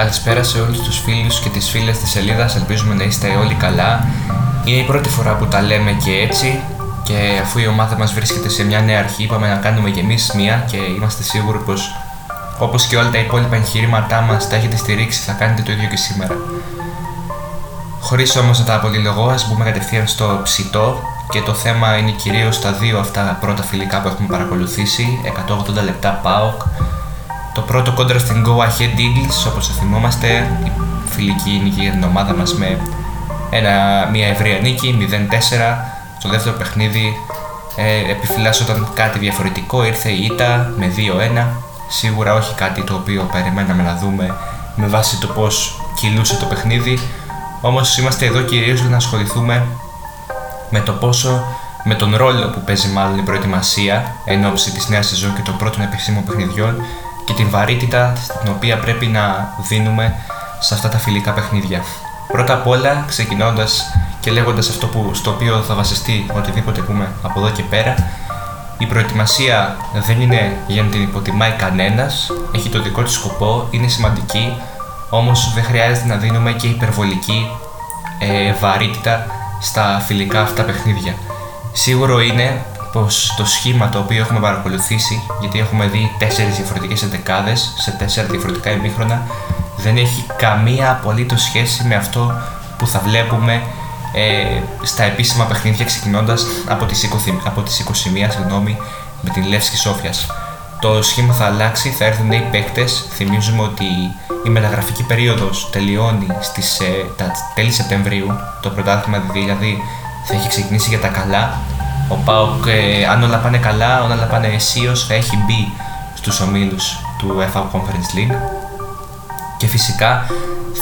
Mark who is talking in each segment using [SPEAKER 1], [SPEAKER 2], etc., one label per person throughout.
[SPEAKER 1] Καλησπέρα σε όλους τους φίλους και τις φίλες της σελίδας, ελπίζουμε να είστε όλοι καλά. Είναι η πρώτη φορά που τα λέμε και έτσι. Και αφού η ομάδα μας βρίσκεται σε μια νέα αρχή είπαμε να κάνουμε και εμείς μία και είμαστε σίγουροι πως όπως και όλα τα υπόλοιπα εγχειρήματά μας τα έχετε στηρίξει θα κάνετε το ίδιο και σήμερα. Χωρίς όμως να τα απολυλογώ ας μπούμε κατευθείαν στο ψητό. Και το θέμα είναι κυρίως τα δύο αυτά πρώτα φιλικά που έχουμε παρακολουθήσει. 180 λεπτά ΠΑΟΚ το πρώτο κόντρα στην Go Ahead Eagles, όπως θα θυμόμαστε, η φιλική νίκη για την ομάδα μας με ένα, μια ευρεία νίκη, 0-4. Στο δεύτερο παιχνίδι ε, επιφυλάσσονταν κάτι διαφορετικό, ήρθε η ήττα με 2-1. Σίγουρα όχι κάτι το οποίο περιμέναμε να δούμε με βάση το πώς κυλούσε το παιχνίδι. Όμως είμαστε εδώ κυρίως για να ασχοληθούμε με το πόσο με τον ρόλο που παίζει μάλλον η προετοιμασία εν ώψη της νέας σεζόν και των πρώτων επισήμων παιχνιδιών και την βαρύτητα την οποία πρέπει να δίνουμε σε αυτά τα φιλικά παιχνίδια. Πρώτα απ' όλα, ξεκινώντας και λέγοντας αυτό που, στο οποίο θα βασιστεί οτιδήποτε πούμε από εδώ και πέρα, η προετοιμασία δεν είναι για να την υποτιμάει κανένας, έχει το δικό της σκοπό, είναι σημαντική, όμως δεν χρειάζεται να δίνουμε και υπερβολική ε, βαρύτητα στα φιλικά αυτά παιχνίδια. Σίγουρο είναι πως το σχήμα το οποίο έχουμε παρακολουθήσει, γιατί έχουμε δει τέσσερις διαφορετικές εντεκάδες σε τέσσερα διαφορετικά ημίχρονα, δεν έχει καμία απολύτως σχέση με αυτό που θα βλέπουμε ε, στα επίσημα παιχνίδια ξεκινώντας από τις 20, από τις 21 συγγνώμη, με την Λεύσκη Σόφιας. Το σχήμα θα αλλάξει, θα έρθουν νέοι παίκτες. Θυμίζουμε ότι η μεταγραφική περίοδος τελειώνει στις ε, τα τέλη Σεπτεμβρίου. Το πρωτάθλημα δηλαδή θα έχει ξεκινήσει για τα καλά ο Πάοκ, ε, αν όλα πάνε καλά, όλα πάνε αισίως, θα έχει μπει στους ομίλους του FA Conference League και φυσικά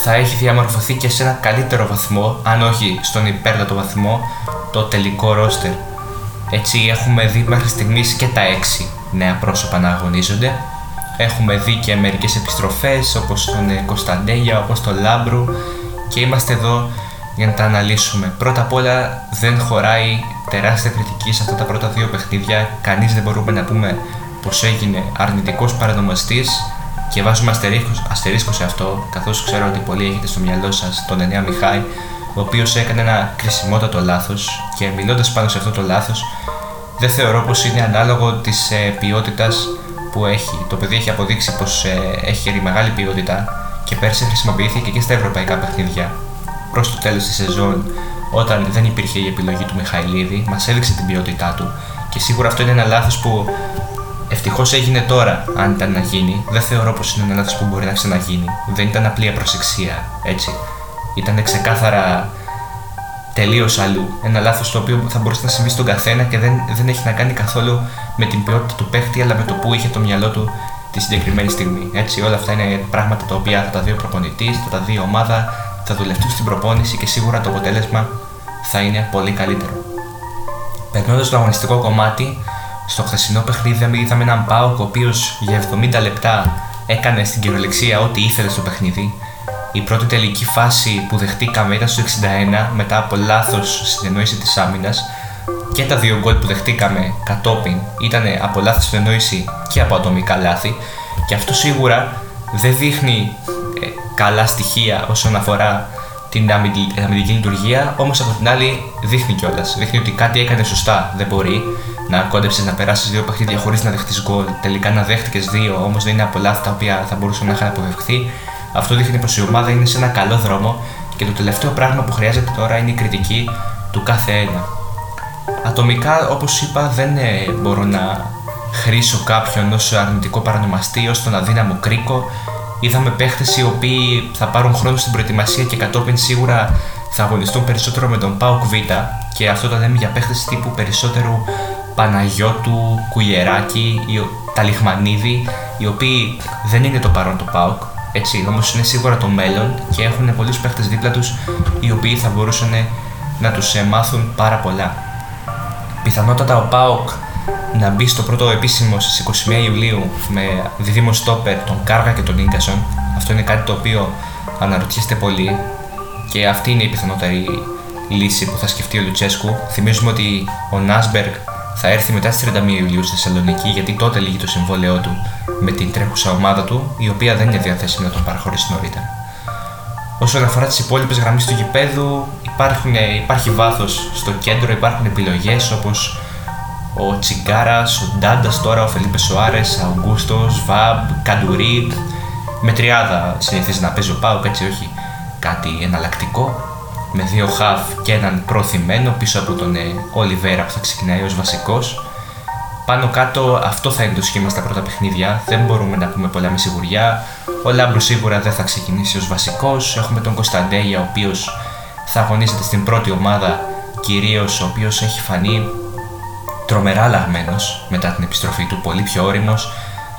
[SPEAKER 1] θα έχει διαμορφωθεί και σε ένα καλύτερο βαθμό, αν όχι στον υπέρτατο βαθμό, το τελικό ρόστερ. Έτσι έχουμε δει μέχρι στιγμής και τα έξι νέα πρόσωπα να αγωνίζονται. Έχουμε δει και μερικές επιστροφές όπως τον Κωνσταντέγια, όπως τον Λάμπρου και είμαστε εδώ για να τα αναλύσουμε. Πρώτα απ' όλα δεν χωράει τεράστια κριτική σε αυτά τα πρώτα δύο παιχνίδια. Κανείς δεν μπορούμε να πούμε πως έγινε αρνητικός παρανομαστής και βάζουμε αστερίσκο, σε αυτό, καθώς ξέρω ότι πολλοί έχετε στο μυαλό σας τον Ενέα Μιχάη, ο οποίος έκανε ένα κρισιμότατο λάθος και μιλώντας πάνω σε αυτό το λάθος, δεν θεωρώ πως είναι ανάλογο της ε, ποιότητας που έχει. Το παιδί έχει αποδείξει πως ε, έχει μεγάλη ποιότητα και πέρσι χρησιμοποιήθηκε και στα ευρωπαϊκά παιχνίδια προς το τέλος της σεζόν, όταν δεν υπήρχε η επιλογή του Μιχαηλίδη, μας έδειξε την ποιότητά του και σίγουρα αυτό είναι ένα λάθος που ευτυχώς έγινε τώρα, αν ήταν να γίνει. Δεν θεωρώ πως είναι ένα λάθος που μπορεί να ξαναγίνει. Δεν ήταν απλή απροσεξία, έτσι. Ήταν ξεκάθαρα τελείως αλλού. Ένα λάθος το οποίο θα μπορούσε να συμβεί στον καθένα και δεν, δεν έχει να κάνει καθόλου με την ποιότητα του παίχτη, αλλά με το που είχε το μυαλό του τη συγκεκριμένη στιγμή. Έτσι, όλα αυτά είναι πράγματα τα οποία θα τα δει ο προπονητής, θα τα δει η ομάδα, θα δουλευτούν στην προπόνηση και σίγουρα το αποτέλεσμα θα είναι πολύ καλύτερο. Περνώντας στο αγωνιστικό κομμάτι, στο χθεσινό παιχνίδι είδαμε έναν Πάοκ ο οποίος για 70 λεπτά έκανε στην κυριολεξία ό,τι ήθελε στο παιχνίδι. Η πρώτη τελική φάση που δεχτήκαμε ήταν στο 61 μετά από λάθος συνεννόηση της άμυνας και τα δύο γκολ που δεχτήκαμε κατόπιν ήταν από λάθος συνεννόηση και από ατομικά λάθη και αυτό σίγουρα δεν δείχνει καλά στοιχεία όσον αφορά την αμυντική λειτουργία, όμως από την άλλη δείχνει κιόλας. Δείχνει ότι κάτι έκανε σωστά. Δεν μπορεί να κόντεψες να περάσεις δύο παιχνίδια χωρίς να δεχτείς γκολ. Τελικά να δέχτηκες δύο, όμως δεν είναι πολλά αυτά τα οποία θα μπορούσαν να είχαν αποφευχθεί. Αυτό δείχνει πως η ομάδα είναι σε ένα καλό δρόμο και το τελευταίο πράγμα που χρειάζεται τώρα είναι η κριτική του κάθε ένα. Ατομικά, όπως είπα, δεν ε, μπορώ να χρήσω κάποιον ως αρνητικό παρανομαστή, ως τον αδύναμο κρίκο Είδαμε παίχτες οι οποίοι θα πάρουν χρόνο στην προετοιμασία και κατόπιν σίγουρα θα αγωνιστούν περισσότερο με τον Πάουκ Β. Και αυτό το λέμε για παίχτες τύπου περισσότερου Παναγιώτου, Κουγεράκη, Ταλιχμανίδη, οι οποίοι δεν είναι το παρόν του Πάουκ, έτσι, όμως είναι σίγουρα το μέλλον και έχουν πολλούς παίχτες δίπλα τους οι οποίοι θα μπορούσαν να τους ε, μάθουν πάρα πολλά. Πιθανότατα ο Πάοκ να μπει στο πρώτο επίσημο στις 21 Ιουλίου με διδήμο στόπερ τον Κάργα και τον γκασον. Αυτό είναι κάτι το οποίο αναρωτιέστε πολύ και αυτή είναι η πιθανότερη λύση που θα σκεφτεί ο Λουτσέσκου. Θυμίζουμε ότι ο Νάσμπεργκ θα έρθει μετά στις 31 Ιουλίου στη Θεσσαλονίκη, γιατί τότε λύγει το συμβόλαιό του με την τρέχουσα ομάδα του, η οποία δεν είναι διαθέσιμη να τον παραχωρήσει νωρίτερα. Όσον αφορά τις υπόλοιπες γραμμές του γηπέδου, υπάρχουν, υπάρχει βάθος στο κέντρο, υπάρχουν επιλογές όπως ο Τσιγκάρας, ο Ντάντας τώρα, ο Φελίπε Σοάρες, Αουγκούστο, Βαμπ, Καντουρί. Με τριάδα συνηθίζει να παίζει ο Πάουκ, έτσι όχι κάτι εναλλακτικό. Με δύο χαφ και έναν προθυμένο πίσω από τον Ολιβέρα που θα ξεκινάει ως βασικός. Πάνω κάτω αυτό θα είναι το σχήμα στα πρώτα παιχνίδια. Δεν μπορούμε να πούμε πολλά με σιγουριά. Ο Λάμπρου σίγουρα δεν θα ξεκινήσει ως βασικός. Έχουμε τον Κωνσταντέγια, ο οποίος θα αγωνίζεται στην πρώτη ομάδα, κυρίως ο οποίος έχει φανεί τρομερά αλλαγμένος μετά την επιστροφή του, πολύ πιο όριμος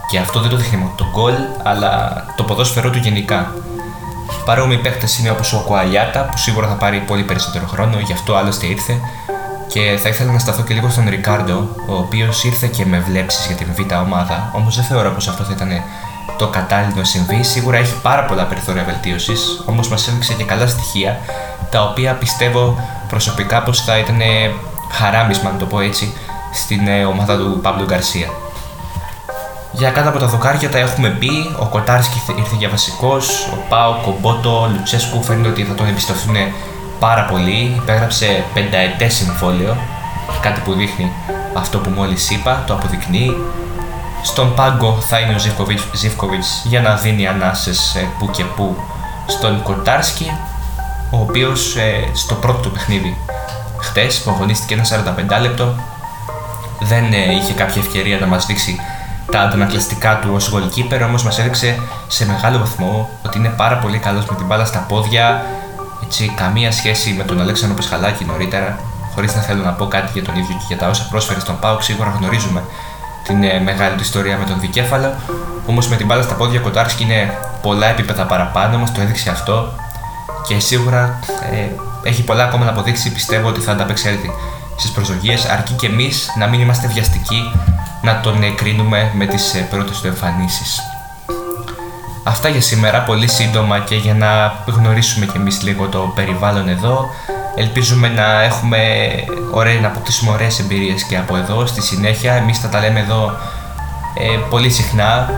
[SPEAKER 1] και αυτό δεν το δείχνει μόνο το γκολ, αλλά το ποδόσφαιρό του γενικά. Παρόμοιοι παίχτε είναι όπως ο Κουαλιάτα, που σίγουρα θα πάρει πολύ περισσότερο χρόνο, γι' αυτό άλλωστε ήρθε. Και θα ήθελα να σταθώ και λίγο στον Ρικάρντο, ο οποίος ήρθε και με βλέψεις για την β' ομάδα, όμως δεν θεωρώ πως αυτό θα ήταν το κατάλληλο να συμβεί. Σίγουρα έχει πάρα πολλά περιθώρια βελτίωσης, όμως μας έδειξε και καλά στοιχεία, τα οποία πιστεύω προσωπικά πως θα ήταν χαράμισμα, να το πω έτσι, στην ε, ομάδα του Παύλου Γκαρσία. Για κάτω από τα δοκάρια τα έχουμε πει. Ο Κοτάρσκι ήρθε για βασικός. Ο Πάο, Κομπότο, ο Λουτσέσκου φαίνεται ότι θα τον εμπιστευτούν πάρα πολύ. Υπέγραψε πενταετές συμβόλαιο. Κάτι που δείχνει αυτό που μόλις είπα, το αποδεικνύει. Στον πάγκο θα είναι ο Ζιβκοβιτ για να δίνει ανάσες ε, που και που στον Κοτάρσκι, ο οποίος ε, στο πρώτο του παιχνίδι χτες που αγωνίστηκε ένα 45 λεπτό δεν ε, είχε κάποια ευκαιρία να μας δείξει τα αντανακλαστικά του ως goalkeeper, όμως μας έδειξε σε μεγάλο βαθμό ότι είναι πάρα πολύ καλός με την μπάλα στα πόδια, έτσι, καμία σχέση με τον Αλέξανδρο Πεσχαλάκη νωρίτερα, χωρίς να θέλω να πω κάτι για τον ίδιο και για τα όσα πρόσφερε στον Πάουκ, σίγουρα γνωρίζουμε την ε, μεγάλη του ιστορία με τον Δικέφαλο, όμως με την μπάλα στα πόδια Κοτάρσκι είναι πολλά επίπεδα παραπάνω, μας το έδειξε αυτό. Και σίγουρα ε, έχει πολλά ακόμα να αποδείξει, πιστεύω ότι θα ανταπεξέλθει στις προσδοκίες, αρκεί και εμείς να μην είμαστε βιαστικοί να τον κρίνουμε με τις ε, πρώτες του εμφανίσεις. Αυτά για σήμερα, πολύ σύντομα και για να γνωρίσουμε κι εμείς λίγο το περιβάλλον εδώ. Ελπίζουμε να έχουμε ωραία, να αποκτήσουμε ωραίες εμπειρίες και από εδώ στη συνέχεια. Εμείς θα τα λέμε εδώ ε, πολύ συχνά,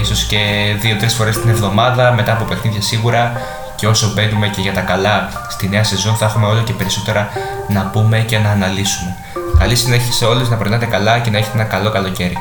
[SPEAKER 1] ίσως και δύο-τρεις φορές την εβδομάδα, μετά από παιχνίδια σίγουρα και όσο μπαίνουμε και για τα καλά στη νέα σεζόν θα έχουμε όλο και περισσότερα να πούμε και να αναλύσουμε. Καλή συνέχεια σε όλους, να περνάτε καλά και να έχετε ένα καλό καλοκαίρι.